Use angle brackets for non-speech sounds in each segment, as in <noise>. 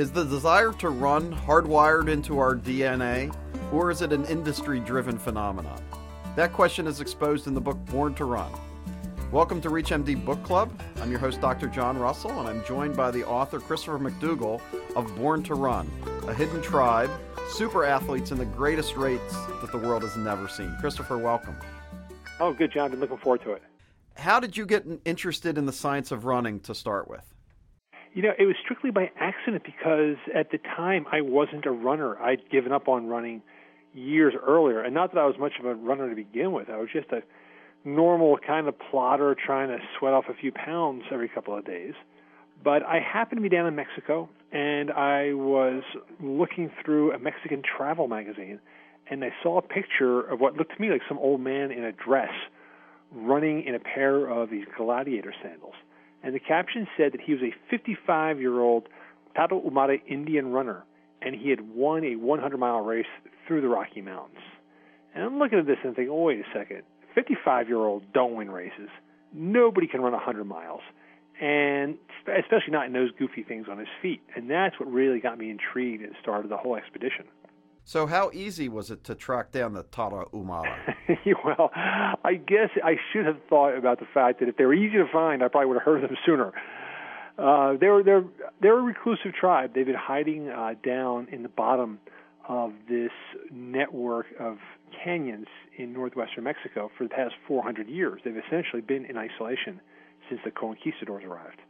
Is the desire to run hardwired into our DNA, or is it an industry driven phenomenon? That question is exposed in the book Born to Run. Welcome to ReachMD Book Club. I'm your host, Dr. John Russell, and I'm joined by the author Christopher McDougall of Born to Run, a hidden tribe, super athletes in the greatest race that the world has never seen. Christopher, welcome. Oh, good, John. Been looking forward to it. How did you get interested in the science of running to start with? You know, it was strictly by accident because at the time I wasn't a runner. I'd given up on running years earlier. And not that I was much of a runner to begin with, I was just a normal kind of plotter trying to sweat off a few pounds every couple of days. But I happened to be down in Mexico and I was looking through a Mexican travel magazine and I saw a picture of what looked to me like some old man in a dress running in a pair of these gladiator sandals. And the caption said that he was a 55 year old Tarahumara Indian runner and he had won a 100 mile race through the Rocky Mountains. And I'm looking at this and thinking, oh, wait a second. 55 year olds don't win races. Nobody can run 100 miles, and especially not in those goofy things on his feet. And that's what really got me intrigued and started the whole expedition. So, how easy was it to track down the Tarahumara? <laughs> well, I guess I should have thought about the fact that if they were easy to find, I probably would have heard of them sooner. Uh, they're they're they're a reclusive tribe. They've been hiding uh, down in the bottom of this network of canyons in northwestern Mexico for the past 400 years. They've essentially been in isolation since the conquistadors arrived.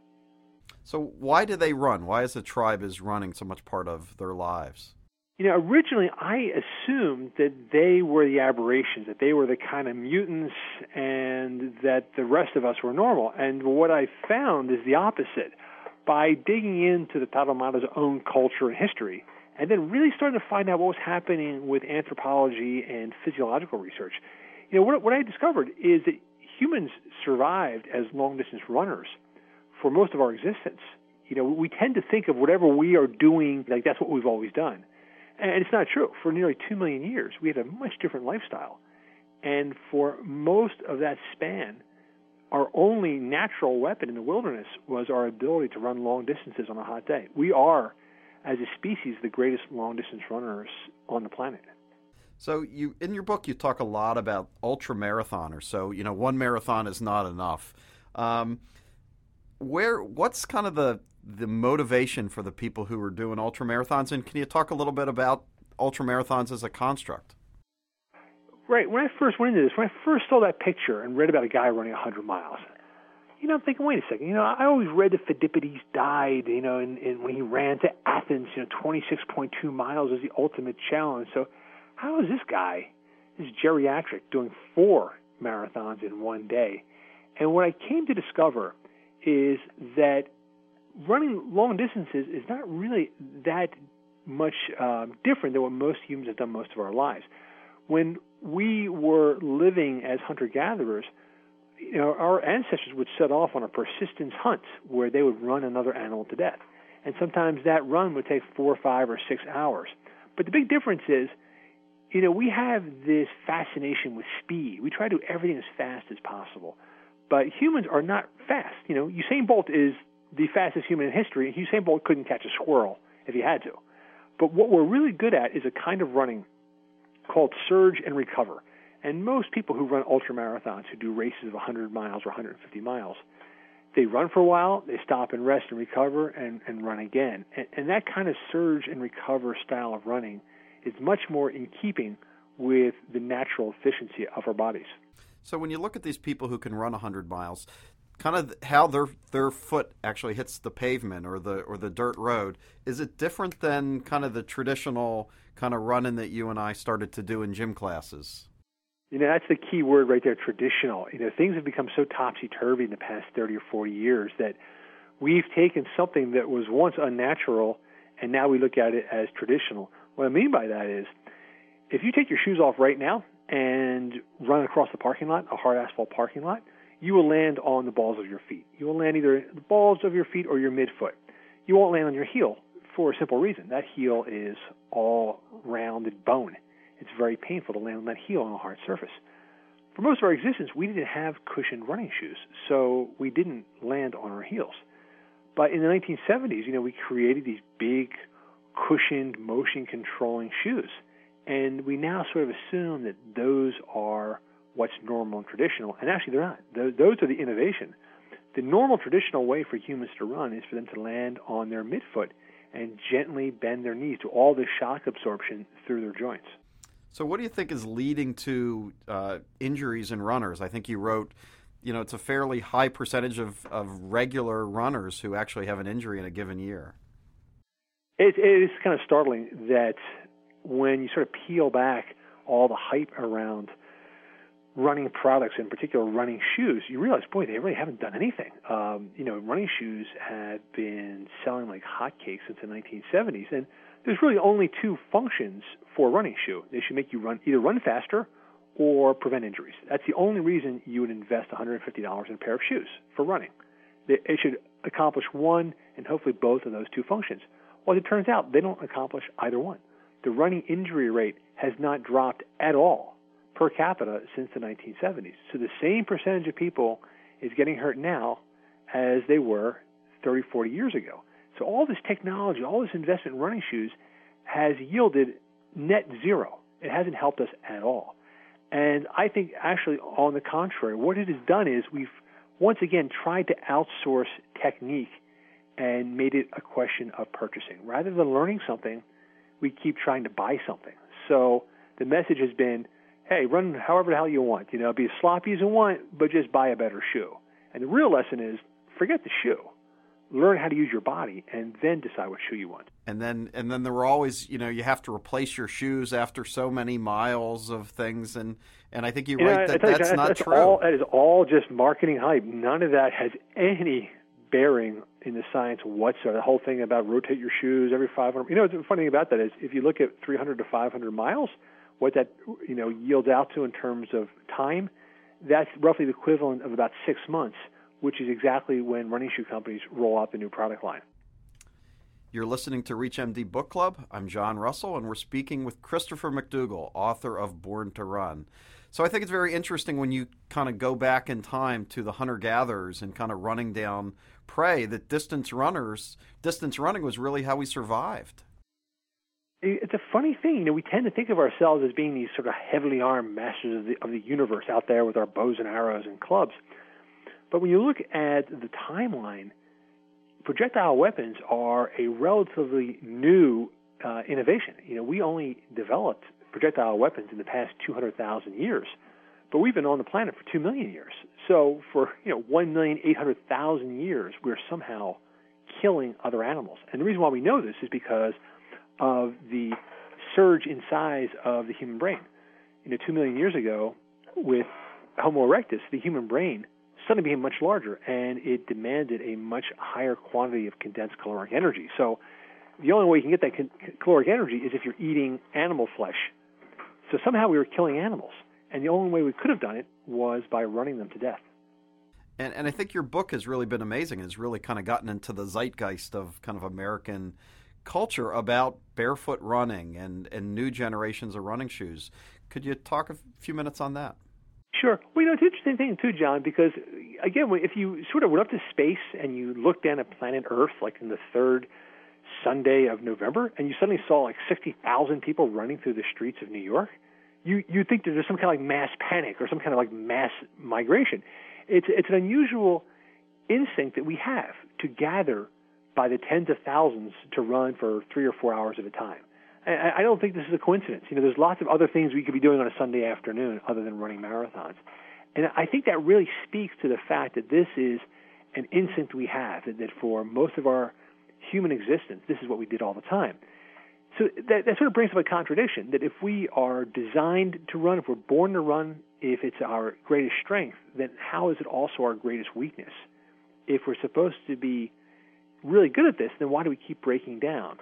So why do they run? Why is the tribe is running so much part of their lives? You know, originally I assumed that they were the aberrations, that they were the kind of mutants, and that the rest of us were normal. And what I found is the opposite. By digging into the Tarahumara's own culture and history, and then really starting to find out what was happening with anthropology and physiological research. You know, what, what I discovered is that humans survived as long distance runners for most of our existence. You know, we tend to think of whatever we are doing like that's what we've always done. And it's not true. For nearly 2 million years, we had a much different lifestyle. And for most of that span, our only natural weapon in the wilderness was our ability to run long distances on a hot day. We are as a species, the greatest long distance runners on the planet. So you in your book you talk a lot about ultra marathoners. So you know one marathon is not enough. Um, where what's kind of the the motivation for the people who are doing ultra marathons, and can you talk a little bit about ultra marathons as a construct? Right. When I first went into this, when I first saw that picture and read about a guy running 100 miles, you know, I'm thinking, wait a second. You know, I always read that Phidippides died, you know, and, and when he ran to Athens, you know, 26.2 miles is the ultimate challenge. So, how is this guy, this geriatric, doing four marathons in one day? And what I came to discover is that running long distances is not really that much um, different than what most humans have done most of our lives. When we were living as hunter gatherers, you know, our ancestors would set off on a persistence hunt where they would run another animal to death. And sometimes that run would take four, five, or six hours. But the big difference is, you know, we have this fascination with speed. We try to do everything as fast as possible. But humans are not fast. You know, Usain Bolt is the fastest human in history. Usain Bolt couldn't catch a squirrel if he had to. But what we're really good at is a kind of running called surge and recover. And most people who run ultra marathons, who do races of 100 miles or 150 miles, they run for a while, they stop and rest and recover, and, and run again. And, and that kind of surge and recover style of running is much more in keeping with the natural efficiency of our bodies. So when you look at these people who can run 100 miles, kind of how their their foot actually hits the pavement or the or the dirt road, is it different than kind of the traditional kind of running that you and I started to do in gym classes? You know, that's the key word right there, traditional. You know, things have become so topsy turvy in the past 30 or 40 years that we've taken something that was once unnatural and now we look at it as traditional. What I mean by that is if you take your shoes off right now and run across the parking lot, a hard asphalt parking lot, you will land on the balls of your feet. You will land either the balls of your feet or your midfoot. You won't land on your heel for a simple reason. That heel is all rounded bone it's very painful to land on that heel on a hard surface. For most of our existence, we didn't have cushioned running shoes, so we didn't land on our heels. But in the 1970s, you know, we created these big, cushioned, motion controlling shoes. And we now sort of assume that those are what's normal and traditional. And actually, they're not. Those are the innovation. The normal traditional way for humans to run is for them to land on their midfoot and gently bend their knees to all the shock absorption through their joints. So, what do you think is leading to uh, injuries in runners? I think you wrote, you know, it's a fairly high percentage of, of regular runners who actually have an injury in a given year. It, it is kind of startling that when you sort of peel back all the hype around running products, in particular running shoes, you realize, boy, they really haven't done anything. Um, you know, running shoes had been selling like hotcakes since the 1970s, and there's really only two functions for a running shoe. They should make you run either run faster or prevent injuries. That's the only reason you would invest $150 in a pair of shoes for running. It should accomplish one and hopefully both of those two functions. Well, it turns out they don't accomplish either one. The running injury rate has not dropped at all per capita since the 1970s. So the same percentage of people is getting hurt now as they were 30, 40 years ago. So all this technology, all this investment in running shoes has yielded net zero. It hasn't helped us at all. And I think actually on the contrary, what it has done is we've once again tried to outsource technique and made it a question of purchasing. Rather than learning something, we keep trying to buy something. So the message has been hey, run however the hell you want. You know, be as sloppy as you want, but just buy a better shoe. And the real lesson is forget the shoe. Learn how to use your body, and then decide what shoe you want. And then, and then there were always, you know, you have to replace your shoes after so many miles of things, and and I think you're you right know, that that's, that's not that's true. All, that is all just marketing hype. None of that has any bearing in the science whatsoever. The whole thing about rotate your shoes every 500. You know, the funny thing about that is if you look at 300 to 500 miles, what that you know yields out to in terms of time, that's roughly the equivalent of about six months, which is exactly when running shoe companies roll out the new product line. You're listening to ReachMD Book Club. I'm John Russell, and we're speaking with Christopher McDougall, author of Born to Run. So I think it's very interesting when you kind of go back in time to the hunter gatherers and kind of running down prey that distance runners, distance running was really how we survived it's a funny thing. You know, we tend to think of ourselves as being these sort of heavily armed masters of the, of the universe out there with our bows and arrows and clubs. But when you look at the timeline, projectile weapons are a relatively new uh, innovation. You know, we only developed projectile weapons in the past 200,000 years, but we've been on the planet for 2 million years. So for, you know, 1,800,000 years, we're somehow killing other animals. And the reason why we know this is because – of the surge in size of the human brain. You know, two million years ago, with Homo erectus, the human brain suddenly became much larger, and it demanded a much higher quantity of condensed caloric energy. So, the only way you can get that caloric energy is if you're eating animal flesh. So somehow we were killing animals, and the only way we could have done it was by running them to death. And, and I think your book has really been amazing. It's really kind of gotten into the zeitgeist of kind of American culture about barefoot running and, and new generations of running shoes. Could you talk a few minutes on that? Sure. Well, you know, it's an interesting thing too, John, because again, if you sort of went up to space and you looked down at planet Earth, like in the third Sunday of November, and you suddenly saw like sixty thousand people running through the streets of New York, you you think there's some kind of like mass panic or some kind of like mass migration. It's it's an unusual instinct that we have to gather by the tens of thousands to run for three or four hours at a time. I, don't think this is a coincidence. You know, there's lots of other things we could be doing on a Sunday afternoon other than running marathons. And I think that really speaks to the fact that this is an instinct we have, that, that for most of our human existence, this is what we did all the time. So that, that sort of brings up a contradiction that if we are designed to run, if we're born to run, if it's our greatest strength, then how is it also our greatest weakness? If we're supposed to be really good at this, then why do we keep breaking down?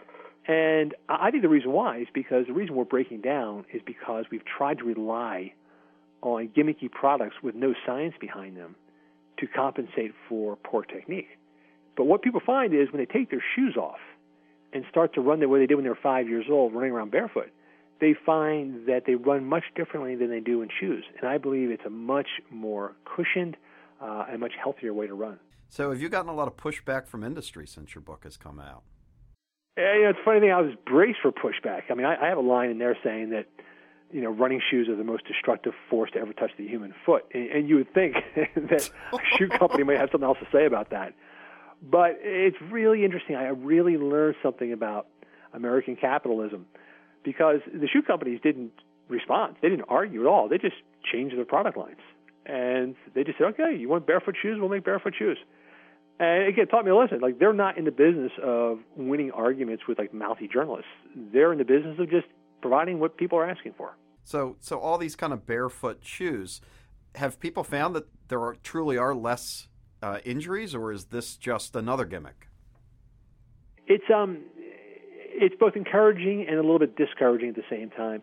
And I think the reason why is because the reason we're breaking down is because we've tried to rely on gimmicky products with no science behind them to compensate for poor technique. But what people find is when they take their shoes off and start to run the way they did when they were five years old, running around barefoot, they find that they run much differently than they do in shoes. And I believe it's a much more cushioned uh, and much healthier way to run. So, have you gotten a lot of pushback from industry since your book has come out? Yeah, you know, it's a funny thing. I was braced for pushback. I mean, I, I have a line in there saying that, you know, running shoes are the most destructive force to ever touch the human foot, and, and you would think <laughs> that a shoe <laughs> company might have something else to say about that. But it's really interesting. I really learned something about American capitalism because the shoe companies didn't respond. They didn't argue at all. They just changed their product lines. And they just said, okay, you want barefoot shoes? We'll make barefoot shoes. And again, taught me a lesson. Like they're not in the business of winning arguments with like mouthy journalists. They're in the business of just providing what people are asking for. So, so all these kind of barefoot shoes, have people found that there are truly are less uh, injuries, or is this just another gimmick? It's um, it's both encouraging and a little bit discouraging at the same time.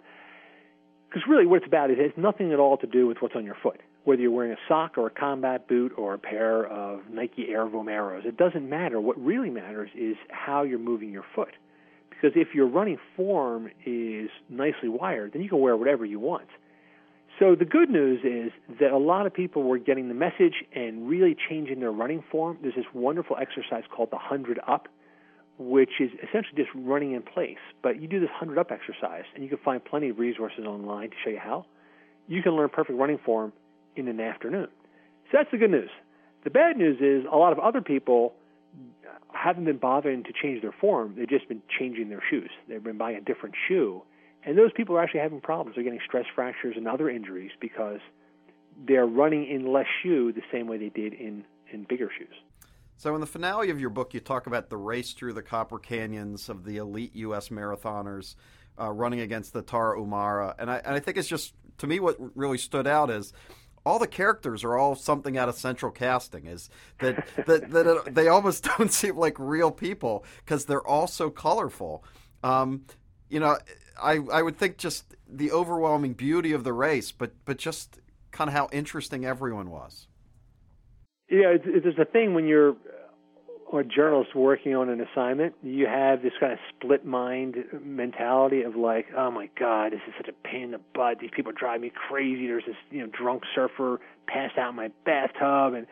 Because really, what it's about is it has nothing at all to do with what's on your foot. Whether you're wearing a sock or a combat boot or a pair of Nike Air Vomeros, it doesn't matter. What really matters is how you're moving your foot. Because if your running form is nicely wired, then you can wear whatever you want. So the good news is that a lot of people were getting the message and really changing their running form. There's this wonderful exercise called the 100 up, which is essentially just running in place. But you do this 100 up exercise, and you can find plenty of resources online to show you how. You can learn perfect running form in an afternoon. So that's the good news. The bad news is a lot of other people haven't been bothering to change their form. They've just been changing their shoes. They've been buying a different shoe and those people are actually having problems. They're getting stress fractures and other injuries because they're running in less shoe the same way they did in, in bigger shoes. So, in the finale of your book, you talk about the race through the Copper Canyons of the elite U.S. marathoners uh, running against the Tarahumara. And I, and I think it's just, to me, what really stood out is all the characters are all something out of central casting is that that, that it, they almost <laughs> don't seem like real people because they're all so colorful um, you know I I would think just the overwhelming beauty of the race, but but just kind of how interesting everyone was. Yeah, it's, there's a thing when you're a journalist working on an assignment, you have this kind of split mind mentality of like, oh my god, this is such a pain in the butt. These people drive me crazy. There's this you know drunk surfer passed out in my bathtub, and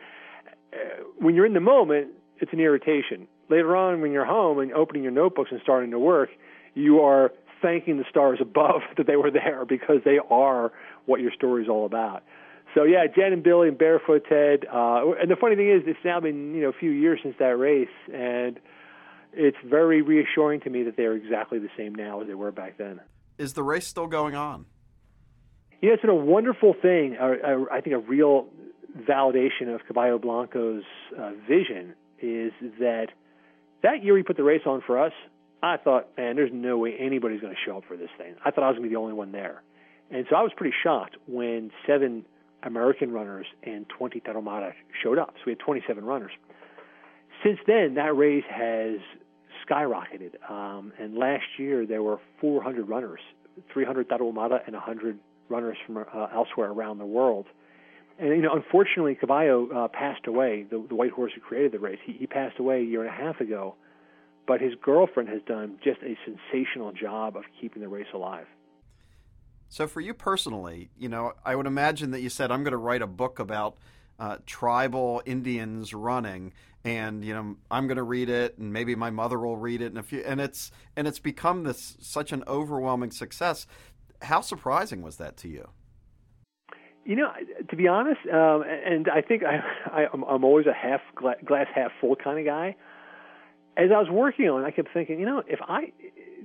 uh, when you're in the moment, it's an irritation. Later on, when you're home and opening your notebooks and starting to work, you are thanking the stars <laughs> above that they were there because they are what your story is all about. So yeah, Jen and Billy and Barefoot Ted. Uh, and the funny thing is, it's now been you know a few years since that race, and it's very reassuring to me that they're exactly the same now as they were back then. Is the race still going on? Yeah, it's been a wonderful thing. I, I, think a real validation of Caballo Blanco's uh, vision is that that year he put the race on for us, I thought, man, there's no way anybody's going to show up for this thing. I thought I was going to be the only one there. And so I was pretty shocked when seven American runners and 20 Tarahumara showed up. So we had 27 runners. Since then, that race has skyrocketed. Um, and last year, there were 400 runners, 300 Tarahumara and 100 runners from uh, elsewhere around the world. And you know, unfortunately, Caballo uh, passed away. The, the white horse who created the race, he, he passed away a year and a half ago but his girlfriend has done just a sensational job of keeping the race alive. So, for you personally, you know, I would imagine that you said, I'm going to write a book about uh, tribal Indians running, and you know, I'm going to read it, and maybe my mother will read it, and if you, and it's and it's become this such an overwhelming success. How surprising was that to you? You know, to be honest, um, and I think I, I I'm always a half glass half full kind of guy as I was working on it, I kept thinking, you know, if I,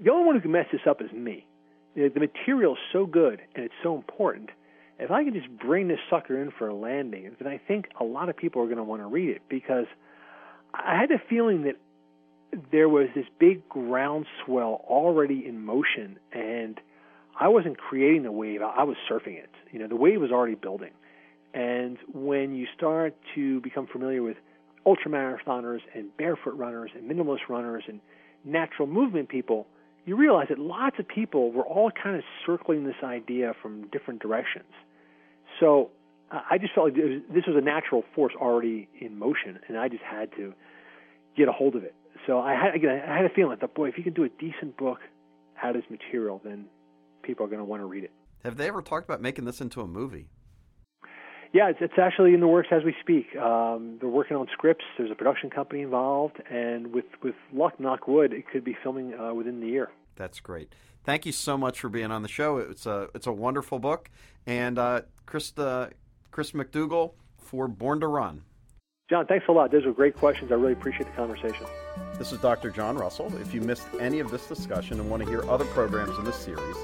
the only one who can mess this up is me. The material is so good and it's so important. If I can just bring this sucker in for a landing, then I think a lot of people are going to want to read it because I had the feeling that there was this big groundswell already in motion and I wasn't creating the wave, I was surfing it. You know, the wave was already building. And when you start to become familiar with ultramarathoners and barefoot runners and minimalist runners and natural movement people, you realize that lots of people were all kind of circling this idea from different directions. So uh, I just felt like this was a natural force already in motion, and I just had to get a hold of it. So I had again, I had a feeling that boy, if you can do a decent book out of this material, then people are going to want to read it. Have they ever talked about making this into a movie? Yeah, it's, it's actually in the works as we speak. Um, they're working on scripts. There's a production company involved, and with with luck, knock wood, it could be filming uh, within the year. That's great. Thank you so much for being on the show. It's a it's a wonderful book, and uh, Chris uh, Chris McDougall for Born to Run. John, thanks a lot. Those were great questions. I really appreciate the conversation. This is Dr. John Russell. If you missed any of this discussion and want to hear other programs in this series,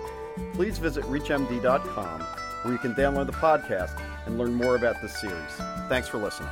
please visit ReachMD.com where you can download the podcast and learn more about this series. Thanks for listening.